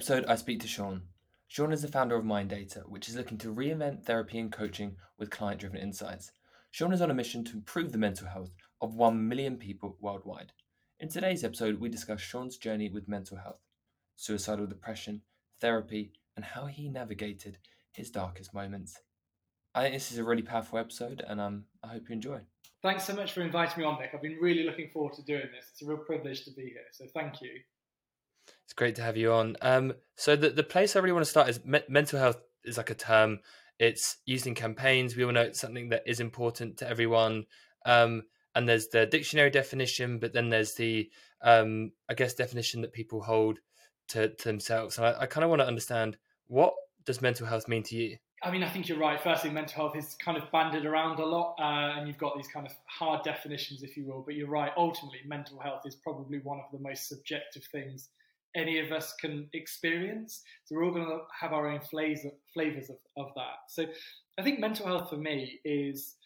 episode, I speak to Sean. Sean is the founder of Mind Data, which is looking to reinvent therapy and coaching with client driven insights. Sean is on a mission to improve the mental health of 1 million people worldwide. In today's episode, we discuss Sean's journey with mental health, suicidal depression, therapy, and how he navigated his darkest moments. I think this is a really powerful episode, and um, I hope you enjoy. Thanks so much for inviting me on, Nick. I've been really looking forward to doing this. It's a real privilege to be here, so thank you. It's great to have you on. Um, so the the place I really want to start is me- mental health is like a term. It's used in campaigns. We all know it's something that is important to everyone. Um, and there's the dictionary definition, but then there's the um, I guess definition that people hold to, to themselves. And I, I kind of want to understand what does mental health mean to you? I mean, I think you're right. Firstly, mental health is kind of banded around a lot, uh, and you've got these kind of hard definitions, if you will. But you're right. Ultimately, mental health is probably one of the most subjective things any of us can experience. So we're all going to have our own flavors of, of that. So I think mental health for me is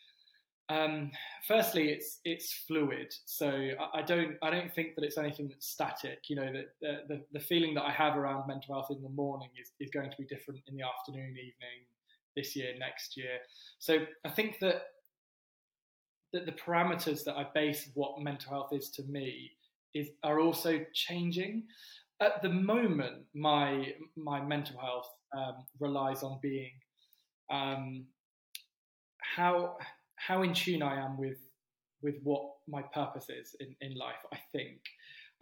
um, firstly it's it's fluid. So I, I, don't I don't think that it's anything that's static. You know that the, the, the feeling that I have around mental health in the morning is, is going to be different in the afternoon, evening, this year, next year. So I think that that the parameters that I base what mental health is to me is are also changing at the moment, my my mental health um, relies on being um, how how in tune I am with with what my purpose is in, in life. I think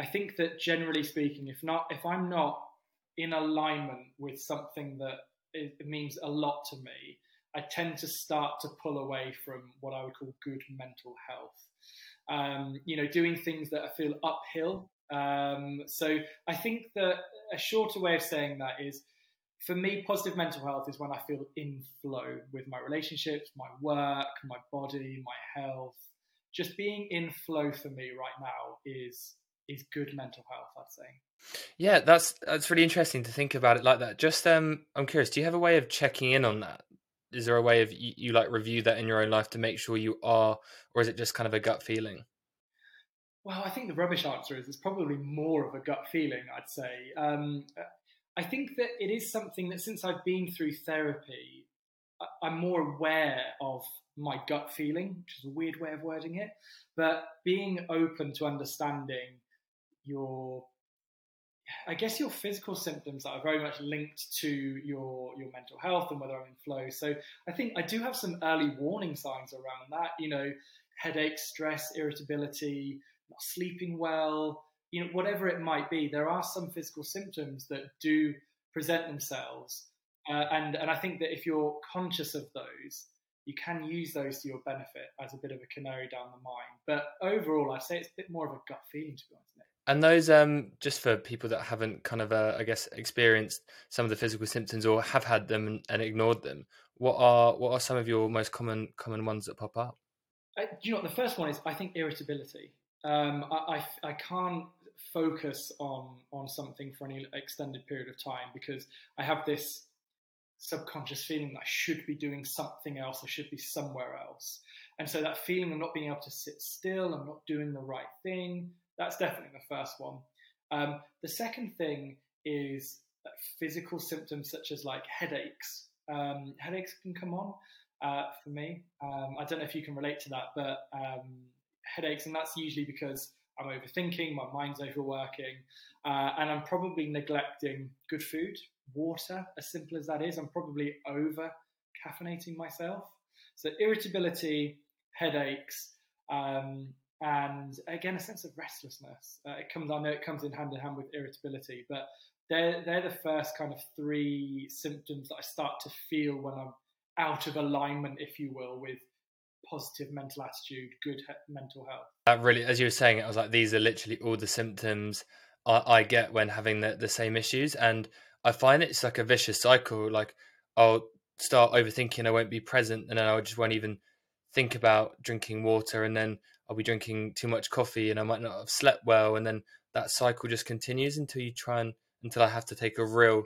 I think that generally speaking, if not if I'm not in alignment with something that it, means a lot to me, I tend to start to pull away from what I would call good mental health. Um, you know, doing things that I feel uphill um, so I think that a shorter way of saying that is for me, positive mental health is when I feel in flow with my relationships, my work, my body, my health. Just being in flow for me right now is is good mental health. I'd say. Yeah, that's that's really interesting to think about it like that. Just um, I'm curious. Do you have a way of checking in on that? Is there a way of you, you like review that in your own life to make sure you are, or is it just kind of a gut feeling? Well, I think the rubbish answer is it's probably more of a gut feeling, I'd say. Um, I think that it is something that since I've been through therapy, I'm more aware of my gut feeling, which is a weird way of wording it, but being open to understanding your I guess your physical symptoms that are very much linked to your your mental health and whether I'm in flow. So I think I do have some early warning signs around that. You know, headache, stress, irritability, not sleeping well, you know, whatever it might be, there are some physical symptoms that do present themselves. Uh, and, and I think that if you're conscious of those, you can use those to your benefit as a bit of a canary down the mine. But overall, I'd say it's a bit more of a gut feeling, to be honest. And those, um, just for people that haven't kind of, uh, I guess, experienced some of the physical symptoms or have had them and, and, ignored them, what are what are some of your most common common ones that pop up? Uh, you know, the first one is I think irritability um, I, I, I can't focus on on something for any extended period of time because I have this subconscious feeling that I should be doing something else, I should be somewhere else. And so that feeling of not being able to sit still, I'm not doing the right thing, that's definitely the first one. Um, the second thing is physical symptoms such as like headaches. Um, headaches can come on uh, for me. Um, I don't know if you can relate to that, but um, headaches, and that's usually because I'm overthinking, my mind's overworking, uh, and I'm probably neglecting good food, water, as simple as that is. I'm probably over caffeinating myself. So, irritability, headaches, um, and again, a sense of restlessness. Uh, it comes, I know it comes in hand in hand with irritability, but they're, they're the first kind of three symptoms that I start to feel when I'm out of alignment, if you will, with positive mental attitude, good he- mental health. That really, as you were saying, it I was like, these are literally all the symptoms I, I get when having the, the same issues, and I find it's like a vicious cycle. Like I'll start overthinking, I won't be present, and then I just won't even think about drinking water, and then I'll be drinking too much coffee, and I might not have slept well, and then that cycle just continues until you try and until I have to take a real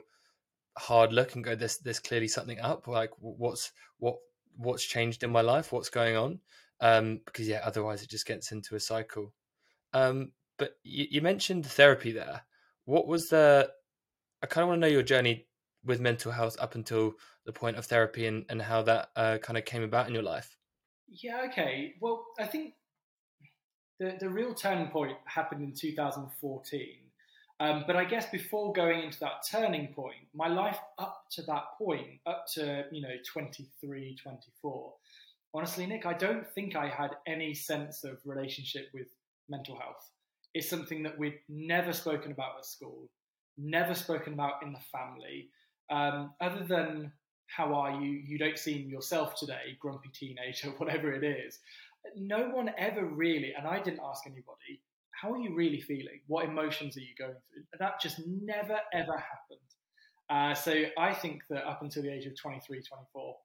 hard look and go, "This, there's clearly something up. Like what's what what's changed in my life, what's going on, um, because yeah, otherwise it just gets into a cycle. Um, but you, you mentioned therapy there. What was the I kind of want to know your journey with mental health up until the point of therapy and, and how that uh, kind of came about in your life. Yeah, okay. Well, I think the, the real turning point happened in 2014. Um, but I guess before going into that turning point, my life up to that point, up to, you know, 23, 24, honestly, Nick, I don't think I had any sense of relationship with mental health. It's something that we'd never spoken about at school, never spoken about in the family. Um, other than how are you? You don't seem yourself today, grumpy teenager, whatever it is. No one ever really, and I didn't ask anybody, how are you really feeling? What emotions are you going through? That just never ever happened. Uh, so I think that up until the age of 23, 24,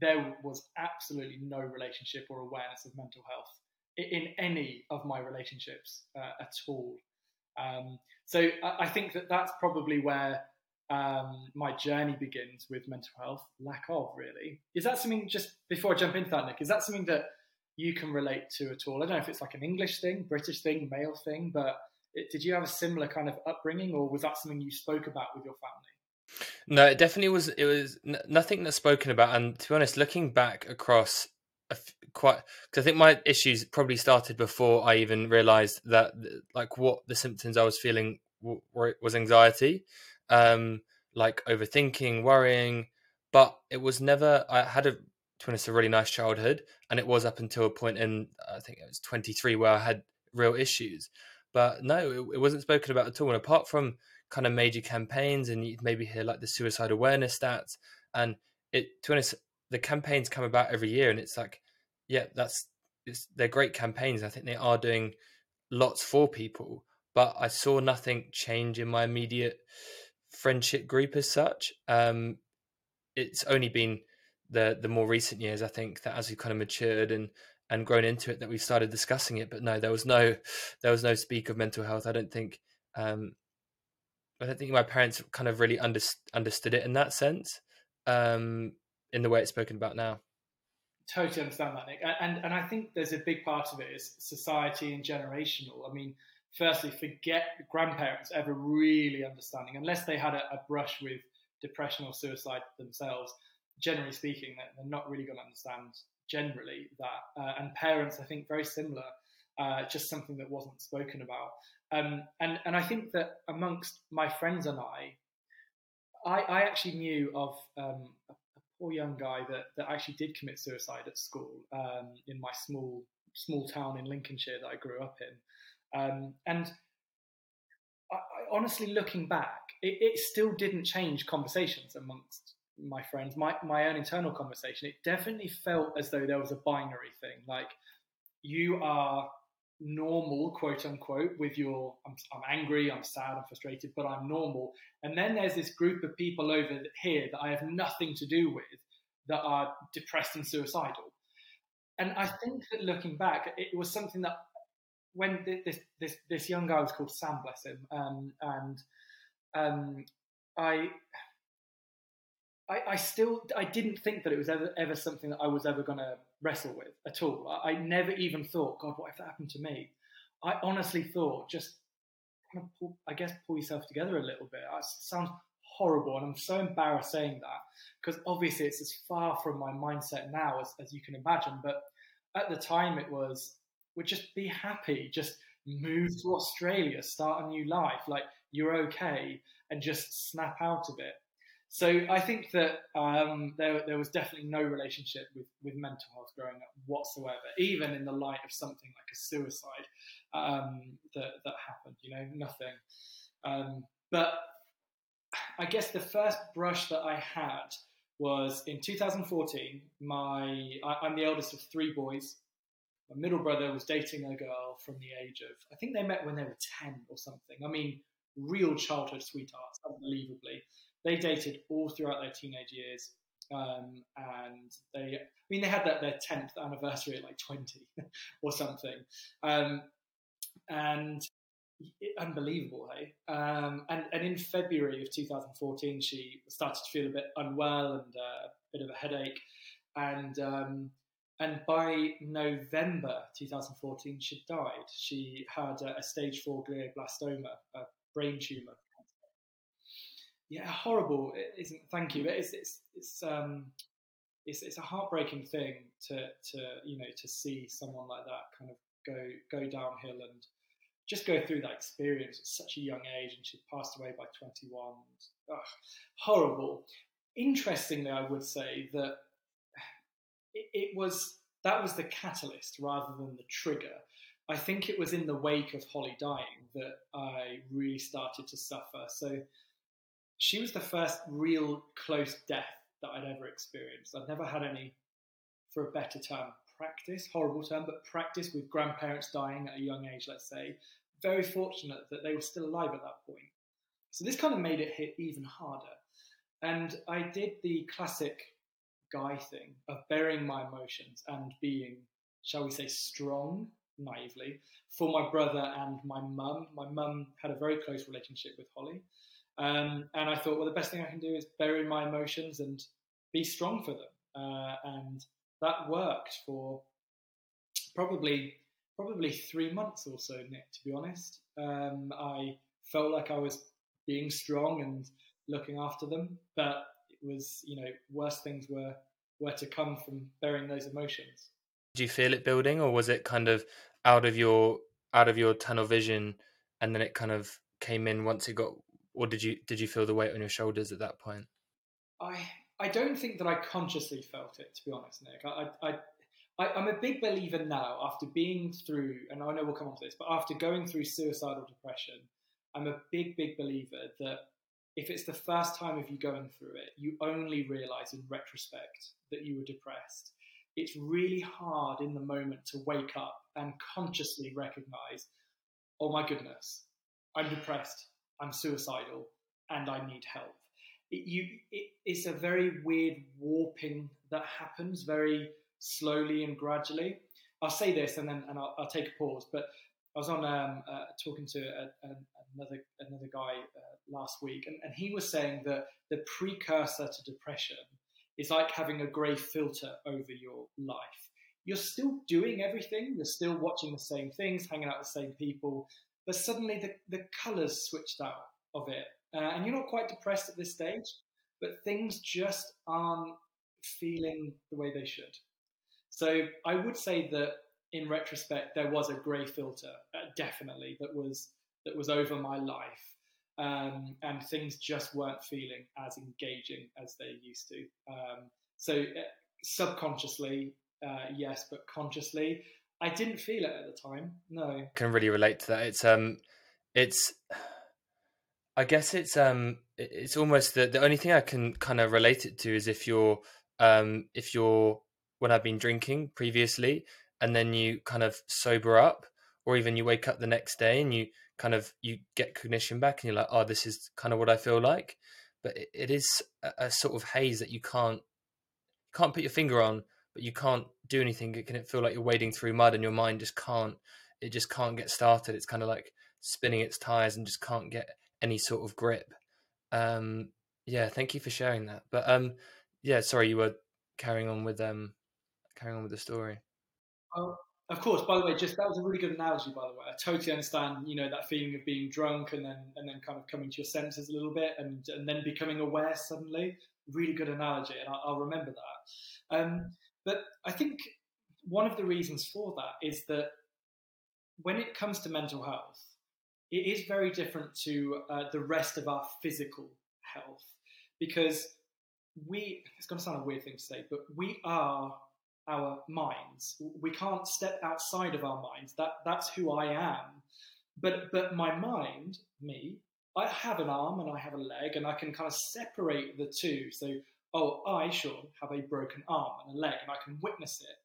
there was absolutely no relationship or awareness of mental health in any of my relationships uh, at all. Um, so I think that that's probably where um, my journey begins with mental health, lack of really. Is that something, just before I jump into that, Nick, is that something that you can relate to at all? I don't know if it's like an English thing, British thing, male thing, but it, did you have a similar kind of upbringing or was that something you spoke about with your family? No, it definitely was. It was n- nothing that's spoken about. And to be honest, looking back across quite because I think my issues probably started before I even realized that like what the symptoms I was feeling w- was anxiety um, like overthinking, worrying. But it was never. I had a, to a really nice childhood, and it was up until a point in I think it was 23 where I had real issues. But no, it, it wasn't spoken about at all. And apart from kind of major campaigns, and you'd maybe hear like the suicide awareness stats, and it to be the campaigns come about every year, and it's like, yeah, that's they're great campaigns. I think they are doing lots for people, but I saw nothing change in my immediate friendship group as such. Um, it's only been the the more recent years, I think, that as we kind of matured and and grown into it, that we started discussing it. But no, there was no there was no speak of mental health. I don't think. Um, I don't think my parents kind of really under, understood it in that sense, um, in the way it's spoken about now. Totally understand that, Nick, and and I think there's a big part of it is society and generational. I mean, firstly, forget grandparents ever really understanding, unless they had a, a brush with depression or suicide themselves. Generally speaking, they're not really going to understand generally that. Uh, and parents, I think, very similar. Uh, just something that wasn't spoken about. Um, and and I think that amongst my friends and I, I, I actually knew of um, a, poor young guy that, that actually did commit suicide at school um, in my small small town in Lincolnshire that I grew up in. Um, and I, I, honestly, looking back, it, it, still didn't change conversations amongst my friends, my, my own internal conversation. It definitely felt as though there was a binary thing. Like, you are normal, quote unquote, with your, I'm, I'm angry, I'm sad, I'm frustrated, but I'm normal. And then there's this group of people over here that I have nothing to do with that are depressed and suicidal. And I think that looking back, it was something that when this this this young guy was called Sam, bless him, um, and um, I, I, I still I didn't think that it was ever ever something that I was ever going to wrestle with at all. I, I, never even thought, God, what if that happened to me? I honestly thought just kind of pull, I guess pull yourself together a little bit. It sounds horrible, and I'm so embarrassed saying that because obviously it's as far from my mindset now as, as you can imagine. But at the time, it was would just be happy, just move to Australia, start a new life, like you're okay, and just snap out of it. So I think that um, there, there was definitely no relationship with, with mental health growing up whatsoever, even in the light of something like a suicide um, that, that happened, you know, nothing. Um, but I guess the first brush that I had was in 2014. My I, I'm the eldest of three boys my middle brother was dating a girl from the age of, I think they met when they were 10 or something. I mean, real childhood sweethearts, unbelievably. They dated all throughout their teenage years. Um, and they, I mean, they had that, their 10th anniversary at like 20 or something. Um, and it, unbelievable, hey? Um, and, and in February of 2014, she started to feel a bit unwell and uh, a bit of a headache. And um, and by November 2014, she died. She had a, a stage four glioblastoma, a brain tumor. Yeah, horrible. It isn't. Thank you. It's it's it's um it's it's a heartbreaking thing to to you know to see someone like that kind of go go downhill and just go through that experience at such a young age, and she passed away by 21. Ugh, horrible. Interestingly, I would say that it, it was that was the catalyst rather than the trigger. I think it was in the wake of Holly dying that I really started to suffer. So she was the first real close death that I'd ever experienced. I'd never had any, for a better term, practice, horrible term, but practice with grandparents dying at a young age, let's say. Very fortunate that they were still alive at that point. So this kind of made it hit even harder. And I did the classic guy thing of burying my emotions and being, shall we say, strong, naively, for my brother and my mum. My mum had a very close relationship with Holly. Um, and I thought, well, the best thing I can do is bury my emotions and be strong for them. Uh, and that worked for probably probably three months or so, Nick. To be honest, um, I felt like I was being strong and looking after them, but it was, you know, worse things were were to come from burying those emotions. Did you feel it building, or was it kind of out of your out of your tunnel vision, and then it kind of came in once it got or did you did you feel the weight on your shoulders at that point? I I don't think that I consciously felt it, to be honest, Nick. I, I, I am a big believer now, after being through, and I know we'll come on to this, but after going through suicidal depression, I'm a big, big believer that if it's the first time of you going through it, you only realize in retrospect that you were depressed. It's really hard in the moment to wake up and consciously recognize, oh my goodness, I'm depressed. I'm suicidal and I need help. It, you, it, it's a very weird warping that happens very slowly and gradually. I'll say this and then and I'll, I'll take a pause. But I was on um, uh, talking to a, a, another another guy uh, last week, and, and he was saying that the precursor to depression is like having a grey filter over your life. You're still doing everything. You're still watching the same things, hanging out with the same people, but suddenly the, the colors switched out of it. Uh, and you're not quite depressed at this stage, but things just aren't feeling the way they should. So I would say that in retrospect, there was a grey filter, uh, definitely, that was that was over my life, um, and things just weren't feeling as engaging as they used to. Um, so uh, subconsciously, uh, yes, but consciously, I didn't feel it at the time. No. Can really relate to that. It's um it's I guess it's um it's almost the the only thing I can kind of relate it to is if you're um if you're when I've been drinking previously and then you kind of sober up or even you wake up the next day and you kind of you get cognition back and you're like oh this is kind of what I feel like but it, it is a, a sort of haze that you can't can't put your finger on but you can't do anything. It can feel like you're wading through mud, and your mind just can't. It just can't get started. It's kind of like spinning its tires and just can't get any sort of grip. Um, yeah, thank you for sharing that. But um, yeah, sorry, you were carrying on with um, carrying on with the story. Oh, of course. By the way, just that was a really good analogy. By the way, I totally understand. You know that feeling of being drunk and then and then kind of coming to your senses a little bit and and then becoming aware suddenly. Really good analogy, and I'll, I'll remember that. Um, but I think one of the reasons for that is that when it comes to mental health, it is very different to uh, the rest of our physical health because we, it's going to sound a weird thing to say, but we are our minds. We can't step outside of our minds. That, that's who I am. But, but my mind, me, I have an arm and I have a leg and I can kind of separate the two. So oh, I, Sean, have a broken arm and a leg, and I can witness it.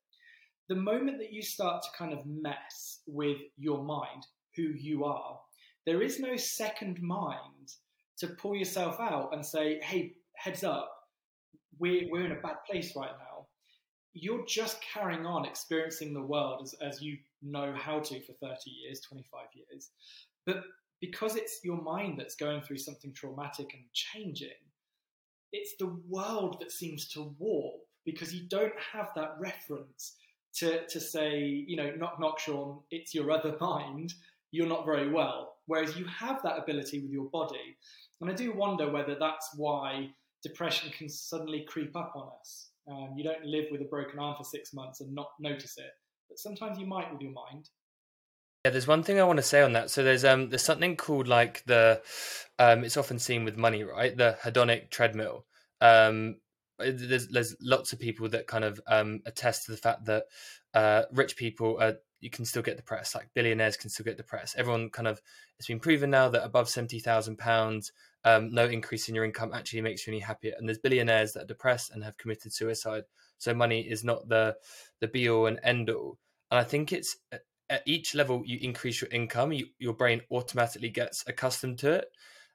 The moment that you start to kind of mess with your mind, who you are, there is no second mind to pull yourself out and say, hey, heads up, we're, we're in a bad place right now. You're just carrying on experiencing the world as, as you know how to for 30 years, 25 years. But because it's your mind that's going through something traumatic and changing, it's the world that seems to warp because you don't have that reference to, to say, you know, knock, knock, Sean, it's your other mind, you're not very well. Whereas you have that ability with your body. And I do wonder whether that's why depression can suddenly creep up on us. Um, you don't live with a broken arm for six months and not notice it, but sometimes you might with your mind. Yeah, there's one thing I want to say on that. So there's um there's something called like the um it's often seen with money, right? The hedonic treadmill. Um there's there's lots of people that kind of um attest to the fact that uh rich people are you can still get depressed. Like billionaires can still get depressed. Everyone kind of it's been proven now that above seventy thousand pounds, um, no increase in your income actually makes you any happier. And there's billionaires that are depressed and have committed suicide. So money is not the the be all and end all. And I think it's at each level you increase your income, you, your brain automatically gets accustomed to it.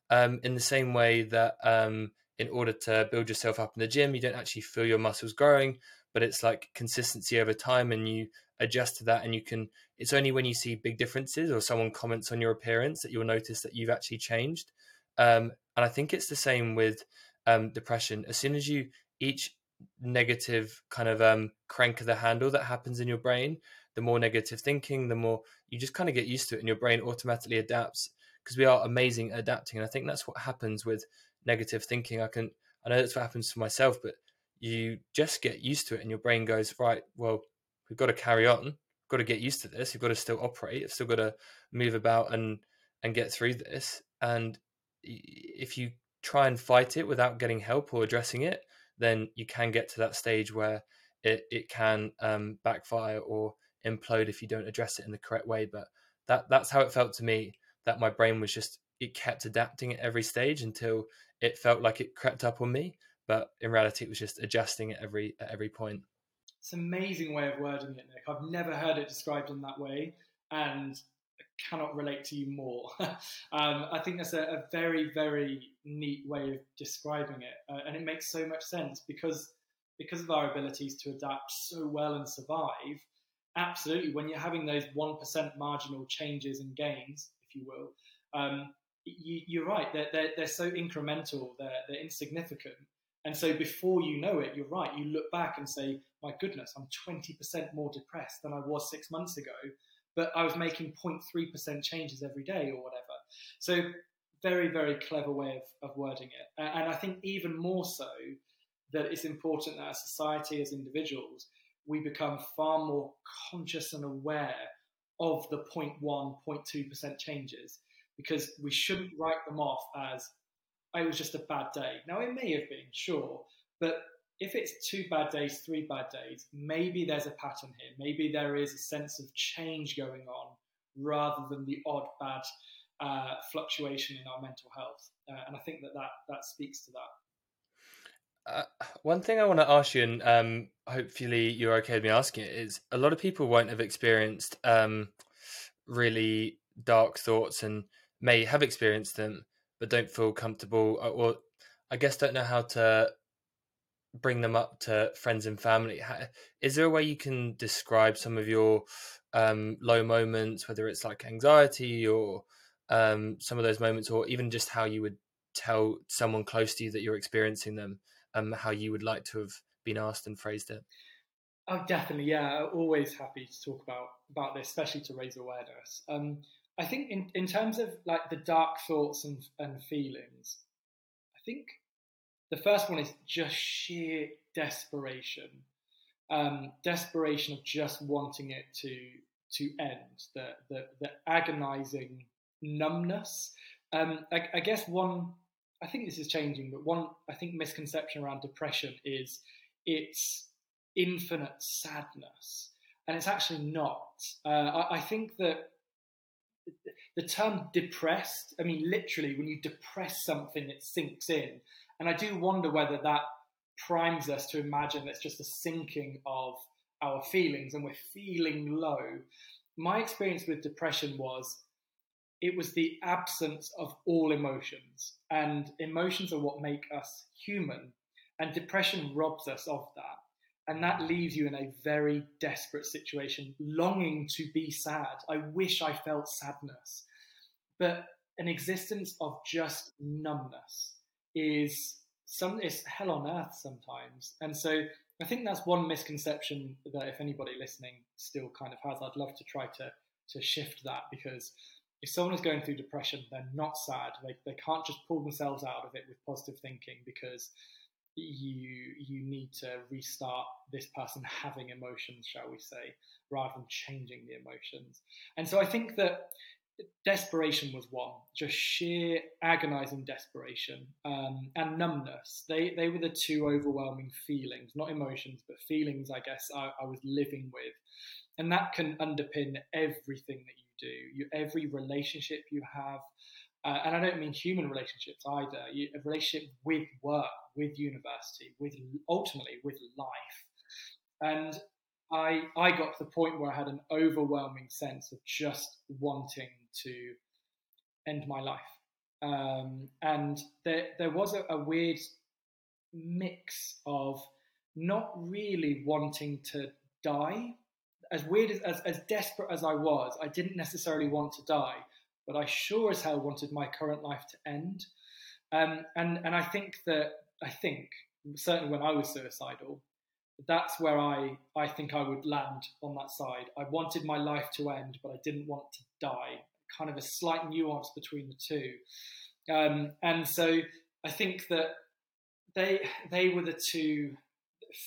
Um, in the same way that um, in order to build yourself up in the gym, you don't actually feel your muscles growing, but it's like consistency over time, and you adjust to that and you can it's only when you see big differences or someone comments on your appearance that you'll notice that you've actually changed um, and i think it's the same with um, depression as soon as you each negative kind of um, crank of the handle that happens in your brain the more negative thinking the more you just kind of get used to it and your brain automatically adapts because we are amazing at adapting and i think that's what happens with negative thinking i can i know that's what happens to myself but you just get used to it and your brain goes right well we've got to carry on. We've got to get used to this. You've got to still operate. You've still got to move about and and get through this. And if you try and fight it without getting help or addressing it, then you can get to that stage where it it can um, backfire or implode if you don't address it in the correct way. But that that's how it felt to me. That my brain was just it kept adapting at every stage until it felt like it crept up on me. But in reality, it was just adjusting at every at every point. It's an amazing way of wording it, Nick. I've never heard it described in that way, and I cannot relate to you more. um, I think that's a, a, very, very neat way of describing it, uh, and it makes so much sense because because of our abilities to adapt so well and survive. Absolutely, when you're having those one percent marginal changes and gains, if you will, um, you, are right. They're, they're, they're so incremental. They're, they're insignificant. And so before you know it, you're right. You look back and say, my goodness, I'm 20% more depressed than I was six months ago, but I was making 0.3% changes every day or whatever. So very, very clever way of, of wording it. And I think even more so that it's important that as society, as individuals, we become far more conscious and aware of the 0.1, 0.2% changes because we shouldn't write them off as it was just a bad day. Now, it may have been, sure, but if it's two bad days, three bad days, maybe there's a pattern here. Maybe there is a sense of change going on rather than the odd bad uh, fluctuation in our mental health. Uh, and I think that, that that speaks to that. Uh, one thing I want to ask you, and um, hopefully you're okay with me asking it, is a lot of people won't have experienced um, really dark thoughts and may have experienced them but don't feel comfortable uh, or I guess don't know how to bring them up to friends and family. Is there a way you can describe some of your um, low moments, whether it's like anxiety or um, some of those moments, or even just how you would tell someone close to you that you're experiencing them, um, how you would like to have been asked and phrased it? Oh, definitely, yeah. Always happy to talk about about this, especially to raise awareness. Um, I think in, in terms of like the dark thoughts and, and feelings, I think the first one is just sheer desperation. Um, desperation of just wanting it to to end, the the, the agonizing numbness. Um, I, I guess one, I think this is changing, but one I think misconception around depression is it's infinite sadness, and it's actually not. Uh, I, I think that the term depressed, I mean, literally, when you depress something, it sinks in. And I do wonder whether that primes us to imagine it's just a sinking of our feelings and we're feeling low. My experience with depression was it was the absence of all emotions. And emotions are what make us human. And depression robs us of that. And that leaves you in a very desperate situation, longing to be sad. I wish I felt sadness. But an existence of just numbness is some it's hell on earth sometimes. And so I think that's one misconception that if anybody listening still kind of has, I'd love to try to to shift that because if someone is going through depression, they're not sad. They, they can't just pull themselves out of it with positive thinking because you you need to restart this person having emotions, shall we say, rather than changing the emotions. And so I think that desperation was one, just sheer agonizing desperation um, and numbness. They they were the two overwhelming feelings, not emotions, but feelings. I guess I, I was living with, and that can underpin everything that you do, you, every relationship you have. Uh, and I don't mean human relationships either. You, a relationship with work, with university, with ultimately with life. And I I got to the point where I had an overwhelming sense of just wanting to end my life. Um, and there there was a, a weird mix of not really wanting to die. As weird as, as, as desperate as I was, I didn't necessarily want to die, but I sure as hell wanted my current life to end. Um, and and I think that I think certainly when I was suicidal, that's where I I think I would land on that side. I wanted my life to end, but I didn't want to die. Kind of a slight nuance between the two, um, and so I think that they they were the two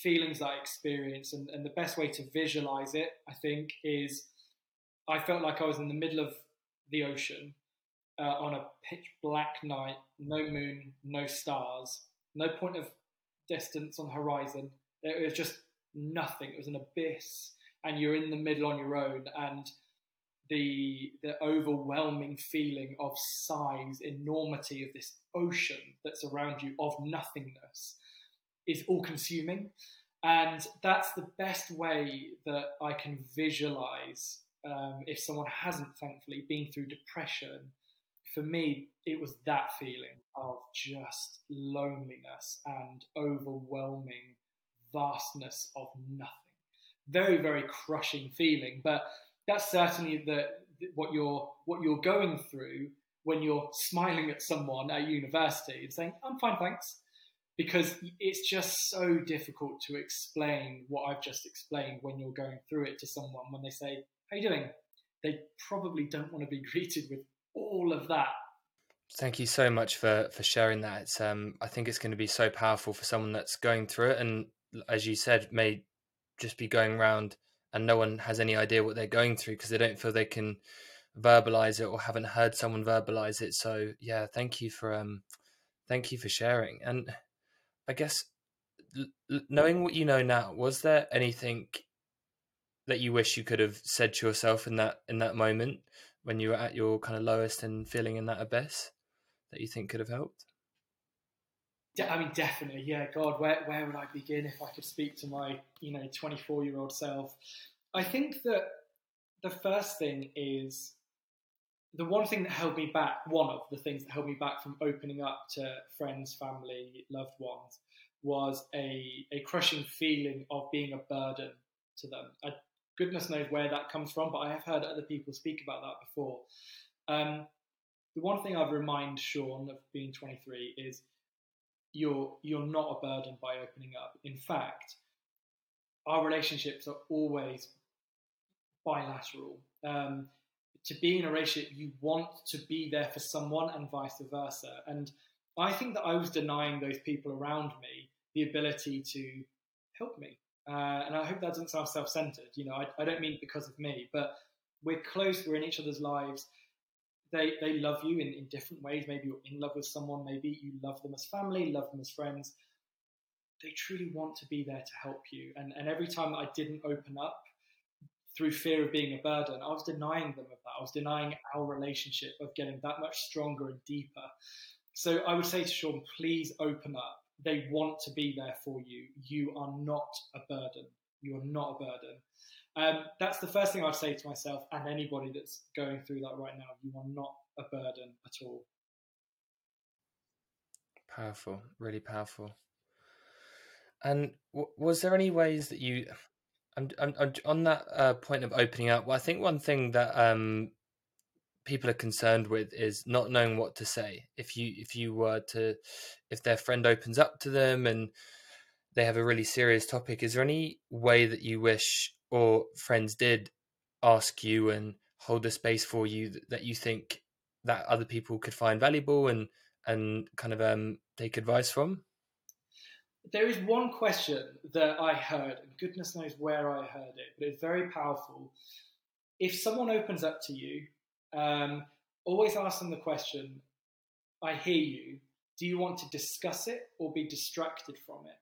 feelings I experienced, and, and the best way to visualize it, I think, is I felt like I was in the middle of the ocean uh, on a pitch black night, no moon, no stars, no point of distance on the horizon it was just nothing. It was an abyss, and you're in the middle on your own, and the the overwhelming feeling of size, enormity of this ocean that's around you of nothingness is all consuming. And that's the best way that I can visualize um, if someone hasn't, thankfully, been through depression. For me, it was that feeling of just loneliness and overwhelming vastness of nothing. Very, very crushing feeling, but that's certainly the, what you're what you're going through when you're smiling at someone at university and saying, "I'm fine, thanks," because it's just so difficult to explain what I've just explained when you're going through it to someone. When they say, "How you doing?" they probably don't want to be greeted with all of that Thank you so much for for sharing that. Um I think it's going to be so powerful for someone that's going through it and as you said, may just be going around and no one has any idea what they're going through because they don't feel they can verbalize it or haven't heard someone verbalize it. So yeah, thank you for um, thank you for sharing. And I guess l- knowing what you know now, was there anything that you wish you could have said to yourself in that in that moment when you were at your kind of lowest and feeling in that abyss that you think could have helped? I mean, definitely, yeah. God, where where would I begin if I could speak to my you know 24 year old self? I think that the first thing is the one thing that held me back. One of the things that held me back from opening up to friends, family, loved ones was a a crushing feeling of being a burden to them. I, goodness knows where that comes from, but I have heard other people speak about that before. Um, the one thing I'd remind Sean of being 23 is you're you're not a burden by opening up. In fact, our relationships are always bilateral. Um, to be in a relationship, you want to be there for someone, and vice versa. And I think that I was denying those people around me the ability to help me. Uh, and I hope that doesn't sound self-centered. You know, I, I don't mean because of me, but we're close. We're in each other's lives they they love you in, in different ways. Maybe you're in love with someone, maybe you love them as family, love them as friends. They truly want to be there to help you. And and every time I didn't open up through fear of being a burden, I was denying them of that. I was denying our relationship of getting that much stronger and deeper. So I would say to Sean, please open up. They want to be there for you. You are not a burden. You are not a burden. Um, that's the first thing I'd say to myself and anybody that's going through that right now. You are not a burden at all. Powerful, really powerful. And w- was there any ways that you, I'm, I'm, I'm on that uh, point of opening up? Well, I think one thing that um, people are concerned with is not knowing what to say. If you if you were to, if their friend opens up to them and they have a really serious topic, is there any way that you wish or friends did ask you and hold the space for you that, that you think that other people could find valuable and and kind of um, take advice from? There is one question that I heard, and goodness knows where I heard it, but it's very powerful. If someone opens up to you, um, always ask them the question I hear you. Do you want to discuss it or be distracted from it?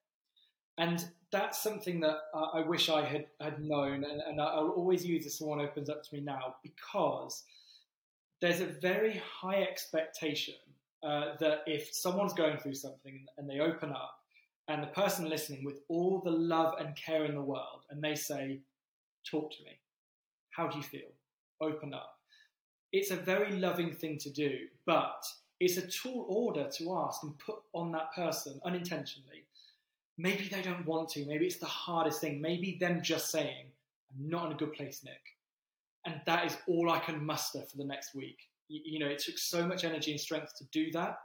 And that's something that I wish I had, had known, and, and I'll always use if someone opens up to me now because there's a very high expectation uh, that if someone's going through something and they open up, and the person listening with all the love and care in the world, and they say, Talk to me. How do you feel? Open up. It's a very loving thing to do, but it's a tall order to ask and put on that person unintentionally. Maybe they don't want to. Maybe it's the hardest thing. Maybe them just saying, I'm not in a good place, Nick. And that is all I can muster for the next week. You, know, it took so much energy and strength to do that.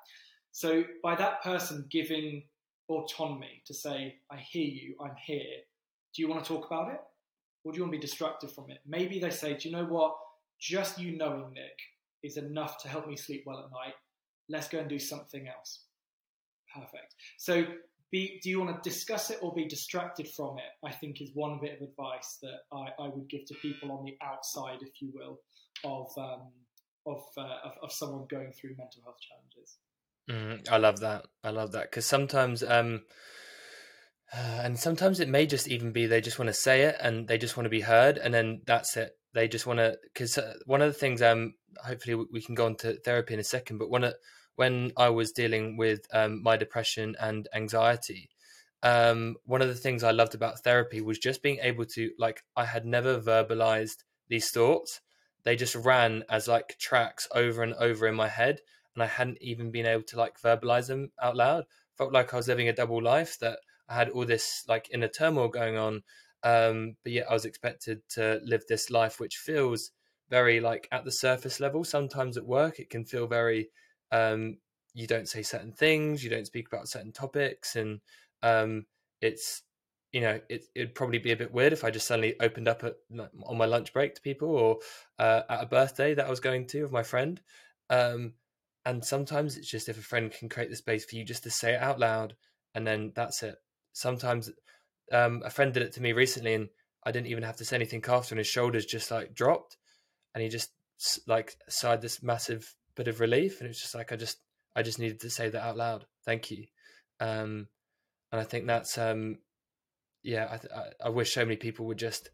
So by that person giving autonomy to say, I hear you, I'm here, do you want to talk about it? Or do you want to be distracted from it? Maybe they say, Do you know what? Just you knowing Nick is enough to help me sleep well at night. Let's go and do something else. Perfect. So be, do you want to discuss it or be distracted from it? I think is one bit of advice that I, I would give to people on the outside, if you will, of um, of, uh, of, of someone going through mental health challenges. Mm, I love that. I love that because sometimes, um, uh, and sometimes it may just even be they just want to say it and they just want to be heard, and then that's it. They just want to because uh, one of the things, um, hopefully we can go on to therapy in a second, but one of when I was dealing with um, my depression and anxiety, um, one of the things I loved about therapy was just being able to like I had never verbalized these thoughts. They just ran as like tracks over and over in my head, and I hadn't even been able to like verbalize them out loud. Felt like I was living a double life that I had all this like inner turmoil going on, um, but yet I was expected to live this life which feels very like at the surface level. Sometimes at work, it can feel very um, you don't say certain things, you don't speak about certain topics, and um, it's you know it, it'd probably be a bit weird if I just suddenly opened up at, on my lunch break to people or uh, at a birthday that I was going to of my friend. Um, and sometimes it's just if a friend can create the space for you just to say it out loud, and then that's it. Sometimes um, a friend did it to me recently, and I didn't even have to say anything after, and his shoulders just like dropped, and he just like sighed this massive bit of relief, and it's just like I just I just needed to say that out loud. Thank you, um, and I think that's um, yeah. I, th- I wish so many people would just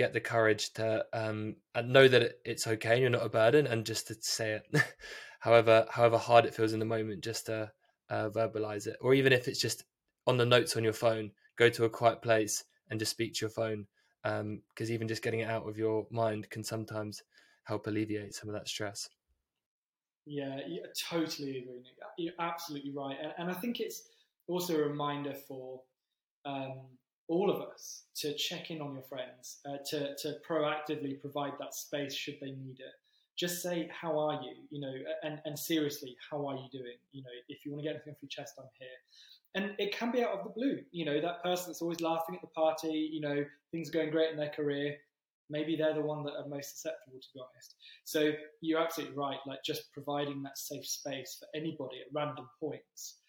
get the courage to um, know that it's okay and you're not a burden, and just to say it, however however hard it feels in the moment, just to uh, verbalize it, or even if it's just on the notes on your phone, go to a quiet place and just speak to your phone, because um, even just getting it out of your mind can sometimes help alleviate some of that stress. Yeah, yeah totally agree. You're absolutely right, and, and I think it's also a reminder for um, all of us to check in on your friends, uh, to to proactively provide that space should they need it. Just say, "How are you?" You know, and and seriously, how are you doing? You know, if you want to get anything off your chest, I'm here. And it can be out of the blue. You know, that person that's always laughing at the party. You know, things are going great in their career maybe they're the one that are most susceptible to be honest so you're absolutely right like just providing that safe space for anybody at random points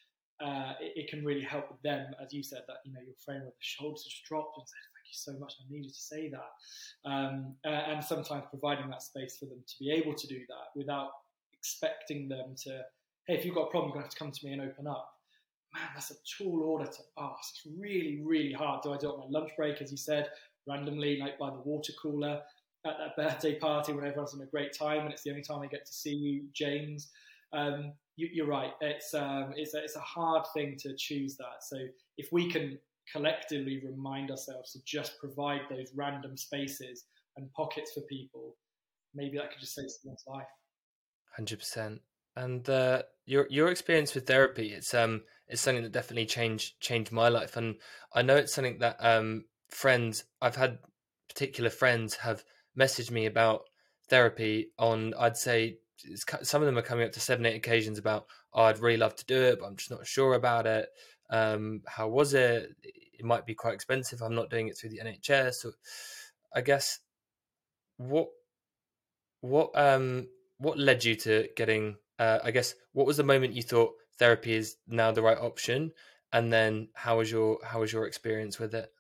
uh, it, it, can really help them as you said that you know your friend with the shoulders just dropped and said thank you so much i needed to say that um, uh, and sometimes providing that space for them to be able to do that without expecting them to hey if you've got a problem you're to have to come to me and open up man, that's a tall order to ask. It's really, really hard. Do I do it on my lunch break, as you said? randomly, like by the water cooler at that birthday party when everyone's having a great time and it's the only time I get to see you, James. Um, you, are right. It's um, it's a, it's a hard thing to choose that. So if we can collectively remind ourselves to just provide those random spaces and pockets for people, maybe that could just save someone's life. Hundred percent. And uh, your your experience with therapy, it's um, it's something that definitely changed changed my life, and I know it's something that um, friends I've had particular friends have messaged me about therapy on I'd say some of them are coming up to seven eight occasions about oh, I'd really love to do it but I'm just not sure about it um, how was it it might be quite expensive I'm not doing it through the NHS so I guess what what um what led you to getting? Uh, I guess what was the moment you thought therapy is now the right option, and then how was your how was your experience with it?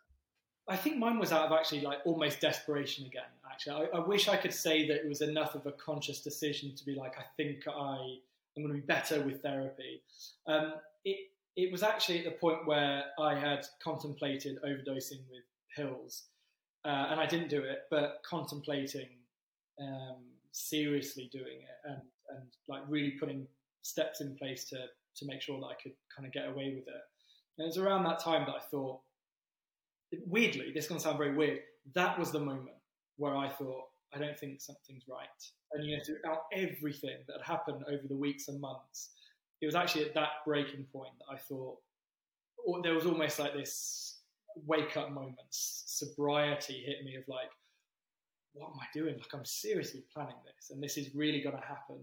I think mine was out of actually like almost desperation again. I, I, wish I could say that it was enough of a conscious decision to be like, I think I am going to be better with therapy. Um, it it was actually at the point where I had contemplated overdosing with pills, uh, and I didn't do it, but contemplating um, seriously doing it and and like really putting steps in place to to make sure that I could kind of get away with it. And it was around that time that I thought, weirdly, this is going to sound very weird. That was the moment where I thought, I don't think something's right. And you know, throughout everything that had happened over the weeks and months, it was actually at that breaking point that I thought, or there was almost like this wake up moment, sobriety hit me of like, what am I doing? Like, I'm seriously planning this, and this is really going to happen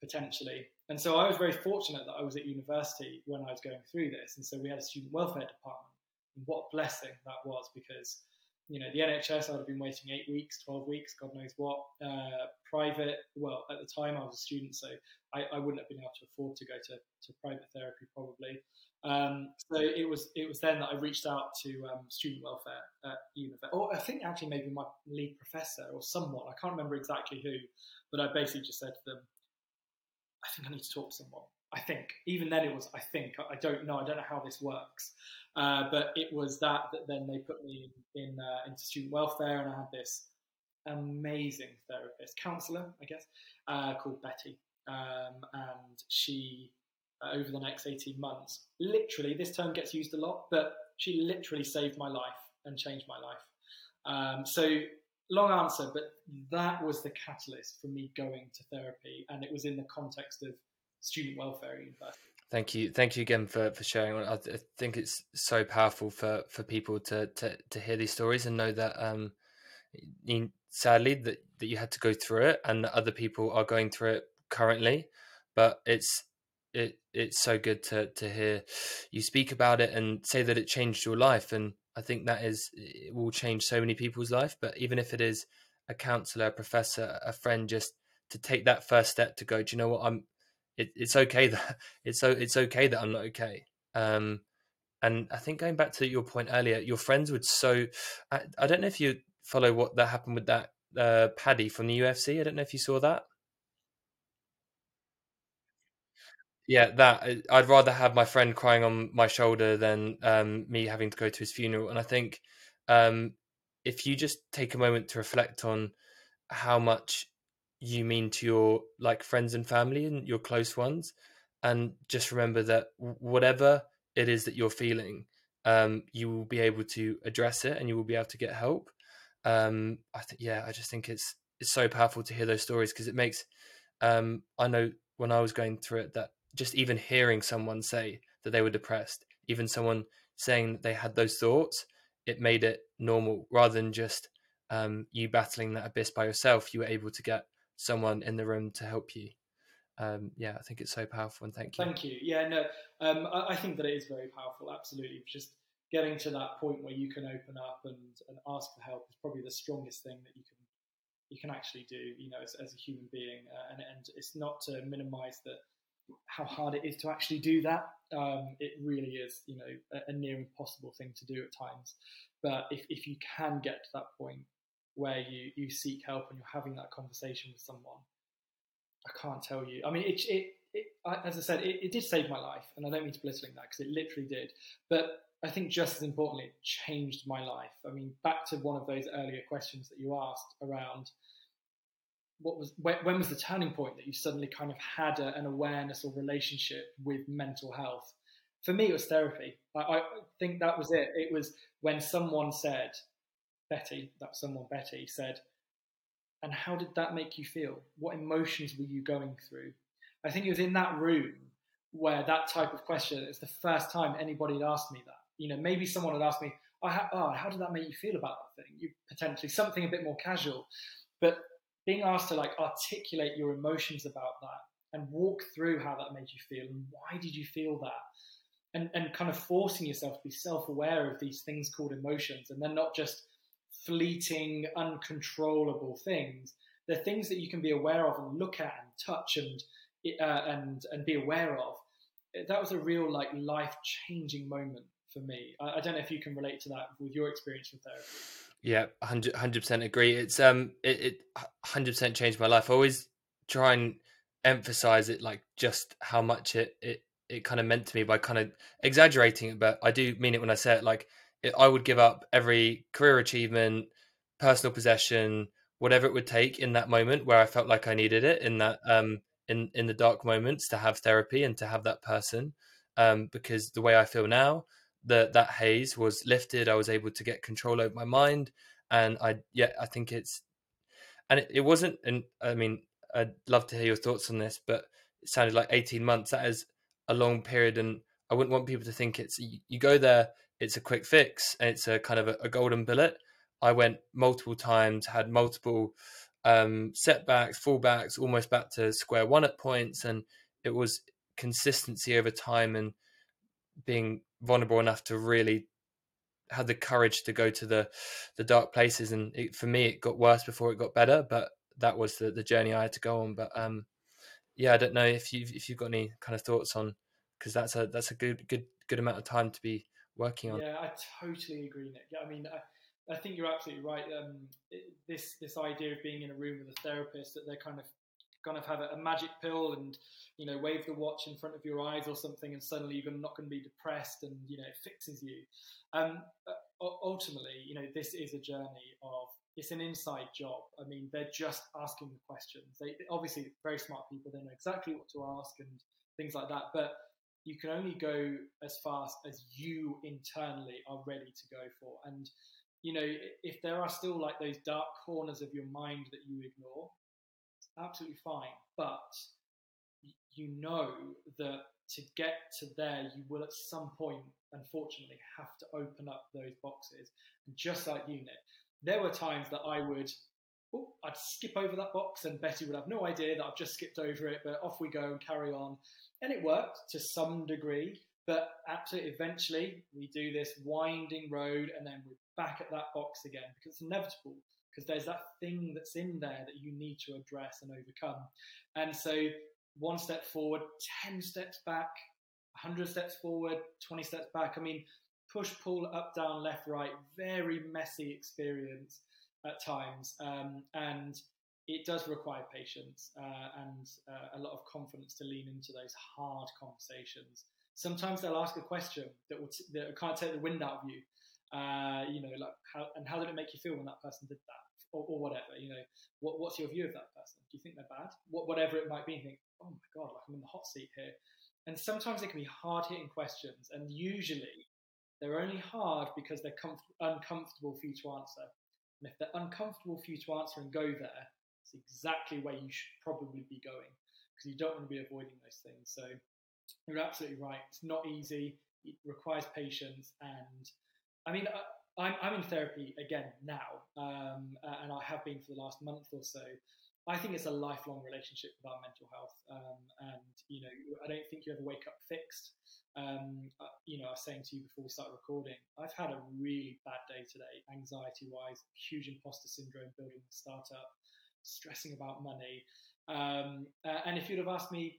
potentially. And so I was very fortunate that I was at university when I was going through this. And so we had a student welfare department. And what a blessing that was because, you know, the NHS, I'd have been waiting eight weeks, 12 weeks, God knows what. Uh, private, well, at the time I was a student, so I, I, wouldn't have been able to afford to go to, to private therapy probably. Um, so it was it was then that I reached out to um, student welfare at university, or I think actually maybe my lead professor or someone, I can't remember exactly who, but I basically just said to them, I think I need to talk to someone. I think even then it was I think I don't know I don't know how this works, uh, but it was that that then they put me in, uh, into student welfare and I had this amazing therapist counselor I guess uh, called Betty. Um, and she uh, over the next 18 months literally this term gets used a lot but she literally saved my life and changed my life. Um, so long answer, but that was the catalyst for me going to therapy, and it was in the context of student welfare university. Thank you, thank you again for, for sharing. I think it's so powerful for, for people to, to, to hear these stories and know that um, sadly that, that you had to go through it, and other people are going through it currently. But it's it it's so good to to hear you speak about it and say that it changed your life and I think that is it will change so many people's life. But even if it is a counselor, a professor, a friend, just to take that first step to go, do you know what? I'm. It, it's okay that it's it's okay that I'm not okay. Um, and I think going back to your point earlier, your friends would so. I, I don't know if you follow what that happened with that uh, Paddy from the UFC. I don't know if you saw that. Yeah, that I'd rather have my friend crying on my shoulder than um, me having to go to his funeral. And I think um, if you just take a moment to reflect on how much you mean to your like friends and family and your close ones, and just remember that whatever it is that you're feeling, um, you will be able to address it and you will be able to get help. Um, I think, yeah, I just think it's it's so powerful to hear those stories because it makes. Um, I know when I was going through it that just even hearing someone say that they were depressed, even someone saying that they had those thoughts, it made it normal rather than just um, you battling that abyss by yourself. You were able to get someone in the room to help you. Um, yeah, I think it's so powerful, and thank you. Thank you. Yeah, no, um, I, I, think that it is very powerful. Absolutely, just getting to that point where you can open up and, and ask for help is probably the strongest thing that you can you can actually do. You know, as, as a human being, uh, and and it's not to minimise that how hard it is to actually do that. Um, it really is, you know, a, a, near impossible thing to do at times. But if, if you can get to that point where you, you seek help and you're having that conversation with someone, I can't tell you. I mean, it, it, it as I said, it, it, did save my life, and I don't mean to belittling that because it literally did. But I think just as importantly, it changed my life. I mean, back to one of those earlier questions that you asked around what was when, when, was the turning point that you suddenly kind of had a, an awareness or relationship with mental health? For me, it was therapy. I, I, think that was it. It was when someone said, Betty, that someone Betty said, and how did that make you feel? What emotions were you going through? I think it was in that room where that type of question. It's the first time anybody had asked me that. You know, maybe someone had asked me, "Oh, how, oh, how did that make you feel about that thing?" You potentially something a bit more casual, but being asked to like articulate your emotions about that and walk through how that made you feel and why did you feel that and and kind of forcing yourself to be self-aware of these things called emotions and then not just fleeting uncontrollable things they're things that you can be aware of and look at and touch and uh, and and be aware of. That was a real like life changing moment for me. I, I, don't know if you can relate to that with your experience with therapy. Yeah, 100 percent agree. It's um, it hundred percent changed my life. I always try and emphasize it, like just how much it it it kind of meant to me by kind of exaggerating it, but I do mean it when I say it. Like I would give up every career achievement, personal possession, whatever it would take in that moment where I felt like I needed it in that um in in the dark moments to have therapy and to have that person um because the way I feel now that that haze was lifted I was able to get control over my mind and I yeah I think it's and it, it wasn't and I mean I'd love to hear your thoughts on this but it sounded like 18 months that is a long period and I wouldn't want people to think it's you go there it's a quick fix and it's a kind of a, a golden bullet I went multiple times, had multiple um, setbacks, fallbacks, almost back to square one at points, and it was consistency over time and being vulnerable enough to really have the courage to go to the the dark places. And it, for me, it got worse before it got better, but that was the the journey I had to go on. But um, yeah, I don't know if you if you've got any kind of thoughts on because that's a that's a good good good amount of time to be working on. Yeah, I totally agree, Nick. I mean. I, I think you're absolutely right. Um, this this idea of being in a room with a therapist that they're kind of kind of have a, a, magic pill and you know wave the watch in front of your eyes or something, and suddenly you're not going to be depressed, and you know it fixes you. Um, ultimately, you know this is a journey of it's an inside job. I mean, they're just asking the questions. They obviously very smart people. They know exactly what to ask and things like that, but you can only go as fast as you internally are ready to go for and you know, if there are still like those dark corners of your mind that you ignore, it's absolutely fine. But you know that to get to there, you will at some point, unfortunately, have to open up those boxes. And just like Nick, there were times that I would, oh, I'd skip over that box, and Betty would have no idea that I've just skipped over it, but off we go and carry on. And it worked to some degree. But absolutely, eventually, we do this winding road, and then we're back at that box again because it's inevitable. Because there's that thing that's in there that you need to address and overcome. And so, one step forward, 10 steps back, 100 steps forward, 20 steps back. I mean, push, pull, up, down, left, right, very messy experience at times. Um, and it does require patience uh, and uh, a lot of confidence to lean into those hard conversations sometimes they'll ask a question that will t- that can't take the wind out of you. Uh, you know, like how and how did it make you feel when that person did that, or, or, whatever. You know, what, what's your view of that person? Do you think they're bad? What, whatever it might be, you think, oh my god, like I'm in the hot seat here. And sometimes it can be hard hitting questions, and usually they're only hard because they're comf- uncomfortable for you to answer. And if they're uncomfortable for you to answer and go there, it's exactly where you should probably be going because you don't want to be avoiding those things. So you're absolutely right. It's not easy. It requires patience. And I mean, I, am I'm in therapy again now, um, and I have been for the last month or so. I think it's a lifelong relationship with our mental health. Um, and, you know, I don't think you ever wake up fixed. Um, uh, you know, I was saying to you before we started recording, I've had a really bad day today, anxiety wise, huge imposter syndrome building a startup, stressing about money. Um, uh, and if you'd have asked me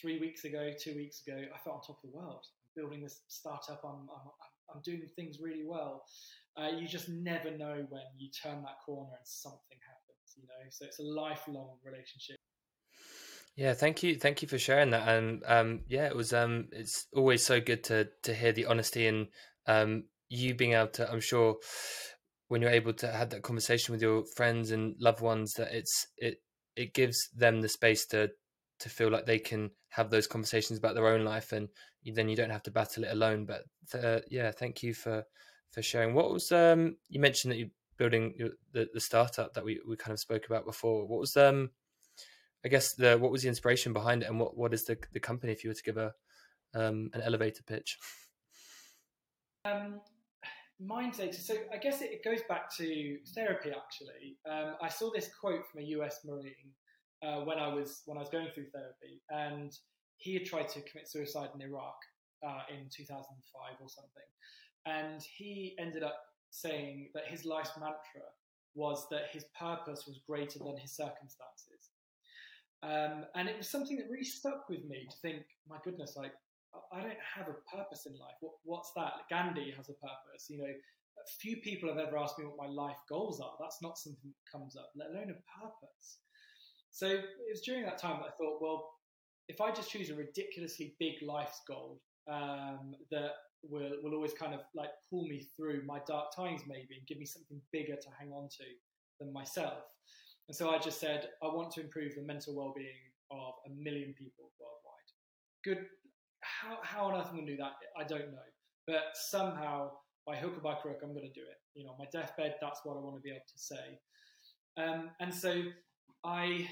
three weeks ago, two weeks ago, I felt on top of the world. Building this startup, I'm, I'm, I'm doing things really well. Uh, you just never know when you turn that corner and something happens, you know. So it's a lifelong relationship. Yeah, thank you, thank you for sharing that. And um, yeah, it was. Um, it's always so good to to hear the honesty and um, you being able to. I'm sure when you're able to have that conversation with your friends and loved ones, that it's it it gives them the space to to feel like they can have those conversations about their own life and then you don't have to battle it alone. But uh, yeah thank you for for sharing. What was um you mentioned that you're building your, the, the startup that we, we kind of spoke about before. What was um i guess the what was the inspiration behind it and what what is the the company if you were to give a um an elevator pitch? Um mind data. So i guess it, it goes back to therapy actually. Um, i saw this quote from a us marine uh, when I was when I was going through therapy, and he had tried to commit suicide in Iraq uh, in 2005 or something, and he ended up saying that his life's mantra was that his purpose was greater than his circumstances. Um, and it was something that really stuck with me to think, my goodness, like I don't have a purpose in life. What, what's that? Gandhi has a purpose. You know, few people have ever asked me what my life goals are. That's not something that comes up, let alone a purpose. So it was during that time that I thought, well, if I just choose a ridiculously big life's goal um, that will will always kind of like pull me through my dark times, maybe, and give me something bigger to hang on to than myself. And so I just said, I want to improve the mental well-being of a million people worldwide. Good. How, how on earth I'm going to do that? I don't know. But somehow by hook or by crook, I'm going to do it. You know, my deathbed, that's what I want to be able to say. Um, and so I,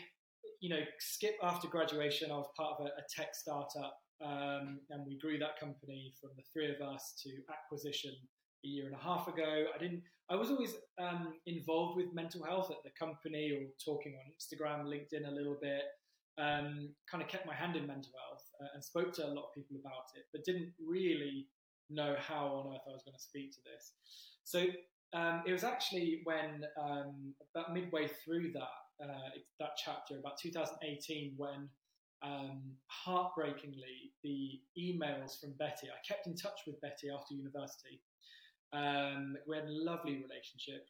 you know, skip after graduation, I was part of a, a tech startup, um, and we grew that company from the three of us to acquisition a year and a half ago. I didn't. I was always um, involved with mental health at the company or talking on Instagram, LinkedIn a little bit. Um, kind of kept my hand in mental health and spoke to a lot of people about it, but didn't really know how on earth I was going to speak to this. So um, it was actually when um, about midway through that uh, that chapter, about 2018, when um, heartbreakingly the emails from Betty. I kept in touch with Betty after university. Um, we had a lovely relationship,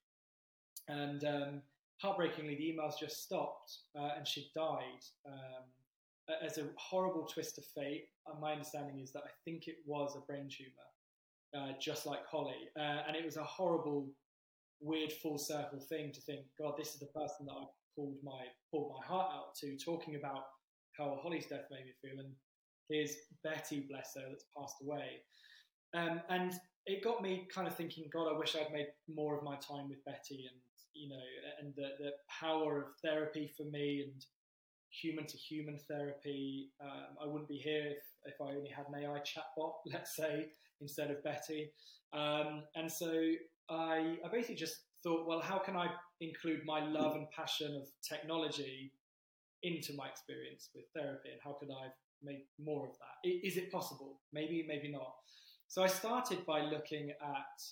and um, heartbreakingly the emails just stopped, uh, and she died um, as a horrible twist of fate. Uh, my understanding is that I think it was a brain tumor, uh, just like Holly, uh, and it was a horrible, weird full circle thing to think, God, this is the person that I pulled my pulled my heart out to, talking about how Holly's death made me feel, and here's Betty, bless her, that's passed away, um, and it got me kind of thinking, God, I wish I'd made more of my time with Betty, and you know, and the, the power of therapy for me and human to human therapy. Um, I wouldn't be here if, if I only had an AI chatbot, let's say, instead of Betty. Um, and so I, I basically just thought, well, how can I include my love and passion of technology into my experience with therapy, and how could I make more of that? Is it possible? Maybe, maybe not. So I started by looking at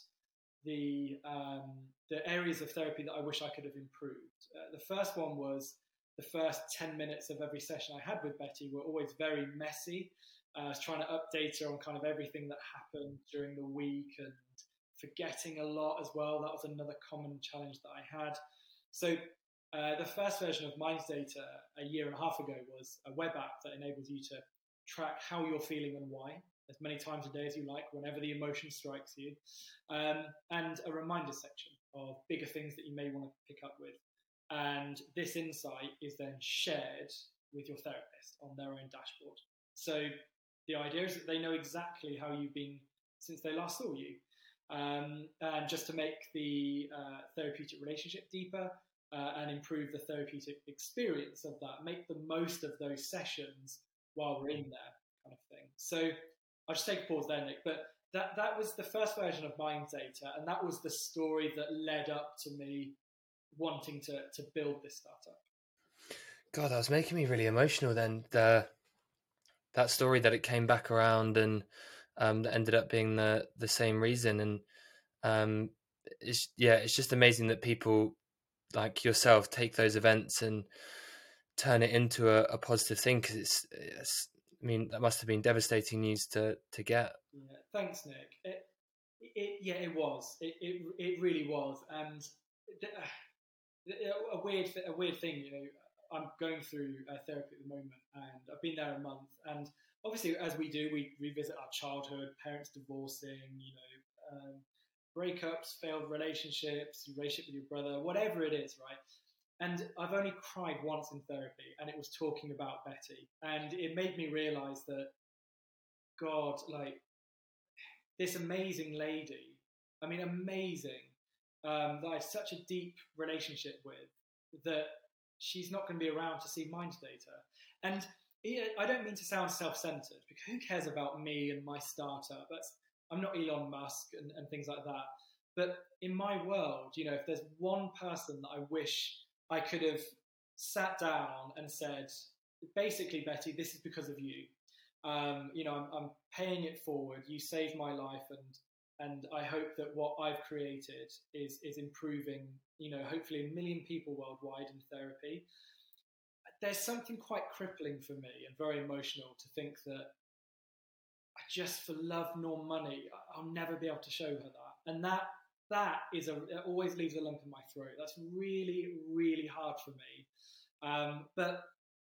the um, the areas of therapy that I wish I could have improved. Uh, the first one was the first 10 minutes of every session I had with Betty were always very messy. Uh, I was trying to update her on kind of everything that happened during the week and forgetting a lot as well. That was another common challenge that I had. So, uh, the first version of Minds Data a year and a half ago was a web app that enables you to track how you're feeling and why as many times a day as you like, whenever the emotion strikes you, um, and a reminder section of bigger things that you may want to pick up with. And this insight is then shared with your therapist on their own dashboard. So the idea is that they know exactly how you've been since they last saw you. Um, and just to make the uh, therapeutic relationship deeper uh, and improve the therapeutic experience of that, make the most of those sessions while we're in there, kind of thing. So I'll just take a pause there, Nick. But that that was the first version of Minds Data, and that was the story that led up to me wanting to to build this startup. God, that was making me really emotional. Then the that story that it came back around and um, that ended up being the the same reason, and um, it's yeah, it's just amazing that people like yourself take those events and turn it into a, a positive thing because it's, it's I mean, that must have been devastating news to to get. Yeah, thanks, Nick. It, it, yeah, it was. It, it, it really was. And a weird, a weird thing, you know, I'm going through uh, therapy at the moment, and I've been there a month. And obviously, as we do, we revisit our childhood, parents divorcing, you know, um, breakups, failed relationships, relationship with your brother, whatever it is, right? And I've only cried once in therapy, and it was talking about Betty. And it made me realize that, God, like, this amazing lady, I mean, amazing, um, that I have such a deep relationship with, that she's not going to be around to see Minds Data. And I don't mean to sound self centered, because who cares about me and my startup? That's, I'm not Elon Musk and, and things like that. But in my world, you know, if there's one person that I wish I could have sat down and said, basically, Betty, this is because of you. Um, you know, I'm, I'm, paying it forward. You saved my life, and and I hope that what I've created is is improving. You know, hopefully a million people worldwide in therapy. There's something quite crippling for me and very emotional to think that I just for love nor money, I'll never be able to show her that, and that that is a it always leaves a lump in my throat. That's really really hard for me. Um, but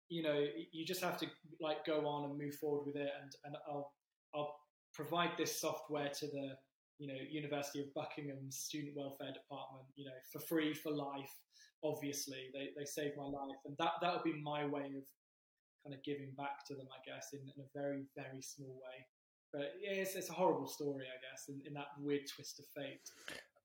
you know, you just have to like go on and move forward with it, and and I'll I'll provide this software to the you know University of Buckingham's Student Welfare Department, you know, for free for life. Obviously, they they saved my life, and that that would be my way of kind of giving back to them, I guess, in, in a very very small way. But yeah, it's, it's a horrible story, I guess, in, in that weird twist of fate.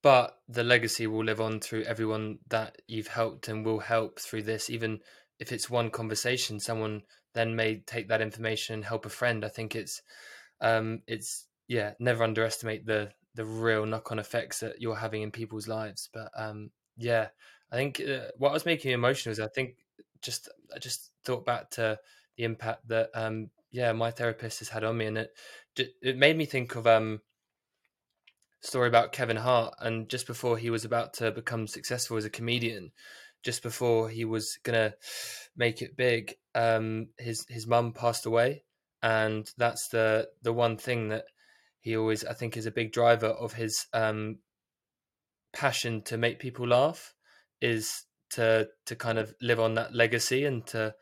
But the legacy will live on through everyone that you've helped and will help through this, even if it's one conversation. Someone then may take that information and help a friend. I think it's um, it's yeah, never underestimate the the real knock on effects that you're having in people's lives. But um, yeah, I think uh, what was making me emotional is I think just I just thought back to the impact that um, yeah my therapist has had on me, and it it made me think of um story about Kevin Hart, and just before he was about to become successful as a comedian, just before he was gonna make it big, um, his his mum passed away, and that's the the one thing that he always I think is a big driver of his um, passion to make people laugh is to to kind of live on that legacy and to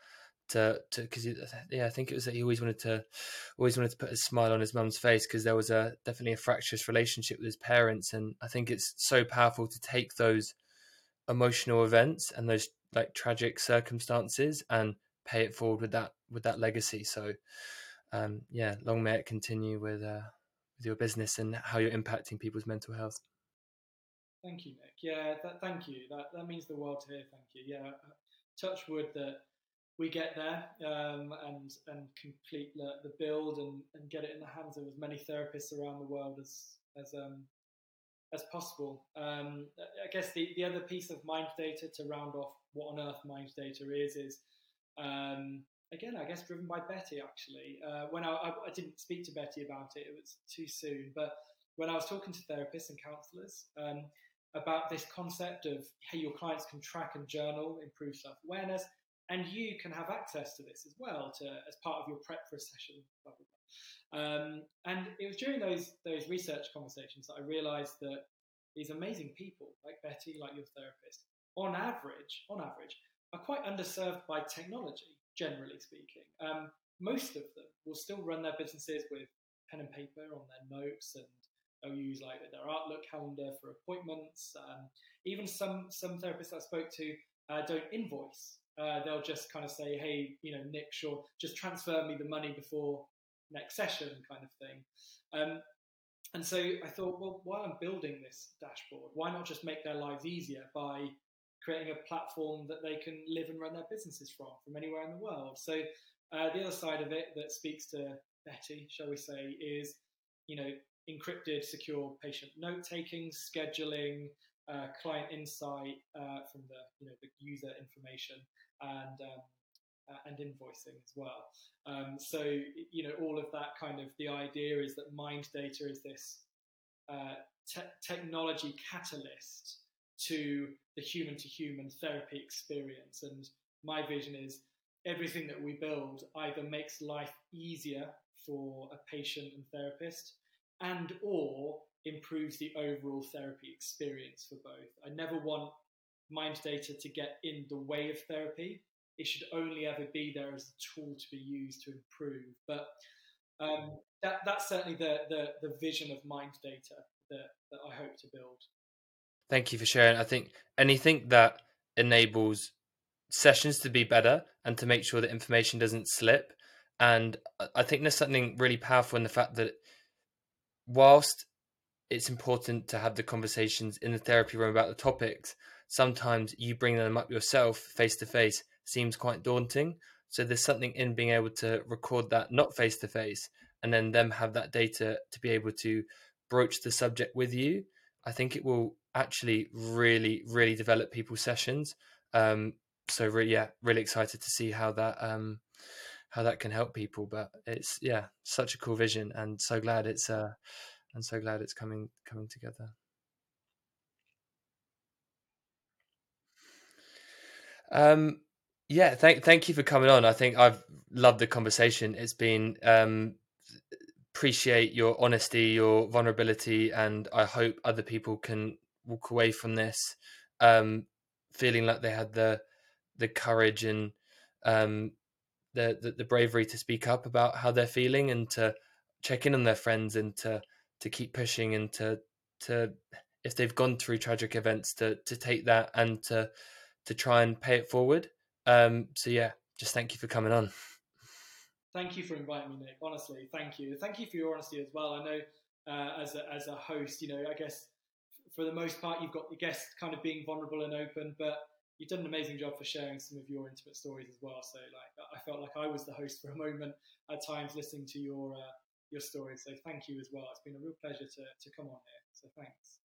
to to because yeah I think it was that he always wanted to always wanted to put a smile on his mum's face because there was a definitely a fractious relationship with his parents. And I think it's so powerful to take those emotional events and those like tragic circumstances and pay it forward with that with that legacy. So um yeah long may it continue with uh with your business and how you're impacting people's mental health? Thank you nick. Yeah that, thank you. That that means the world to hear thank you. Yeah touch wood that we get there um, and and complete the, the build and, and get it in the hands of as many therapists around the world as as um, as possible. Um, I guess the, the other piece of mind data to round off what on earth mind data is is um, again I guess driven by Betty actually. Uh, when I, I, I, didn't speak to Betty about it, it was too soon. But when I was talking to therapists and counsellors um, about this concept of hey, your clients can track and journal, improve self awareness and you can have access to this as well to as part of your prep for a session. Blah, blah, blah. Um, and it was during those those research conversations that I realised that these amazing people like Betty, like your therapist, on average, on average, are quite underserved by technology. Generally speaking, um, most of them will still run their businesses with pen and paper on their notes and they'll use like their Outlook calendar for appointments. Um, even some some therapists I spoke to uh, don't invoice uh, they'll just kind of say, hey, you know, Nick, sure, just transfer me the money before next session, kind of thing. Um, and so I thought, well, while I'm building this dashboard, why not just make their lives easier by creating a platform that they can live and run their businesses from, from anywhere in the world? So uh, the other side of it that speaks to Betty, shall we say, is, you know, encrypted, secure patient note taking, scheduling, uh, client insight uh, from the you know the user information, and um, uh, and invoicing as well. Um, so you know all of that kind of the idea is that mind data is this uh, te- technology catalyst to the human to human therapy experience. And my vision is everything that we build either makes life easier for a patient and therapist and or improves the overall therapy experience for both. I never want mind data to get in the way of therapy. It should only ever be there as a tool to be used to improve. But um, that, that's certainly the, the, the vision of mind data that, that I hope to build. Thank you for sharing. I think anything that enables sessions to be better and to make sure that information doesn't slip. And I think there's something really powerful in the fact that whilst it's important to have the conversations in the therapy room about the topics, sometimes you bring them up yourself face to face seems quite daunting. So there's something in being able to record that not face to face and then them have that data to be able to broach the subject with you. I think it will actually really, really develop people's sessions. Um, so really, yeah, really excited to see how that um, how that can help people. But it's yeah, such a cool vision, and so glad it's uh, and so glad it's coming coming together. Um, yeah, thank thank you for coming on. I think I've loved the conversation. It's been um, appreciate your honesty, your vulnerability, and I hope other people can walk away from this um, feeling like they had the the courage and um, the, the, the bravery to speak up about how they're feeling and to check in on their friends and to to keep pushing and to to if they've gone through tragic events to to take that and to to try and pay it forward. Um, so yeah, just thank you for coming on. Thank you for inviting me, Nick. Honestly, thank you. Thank you for your honesty as well. I know uh, as a as a host, you know, I guess for the most part you've got the guests kind of being vulnerable and open, but you've done an amazing job for sharing some of your intimate stories as well. So like I felt like I was the host for a moment at times listening to your uh, your stories. So thank you as well. It's been a real pleasure to to come on here. So thanks.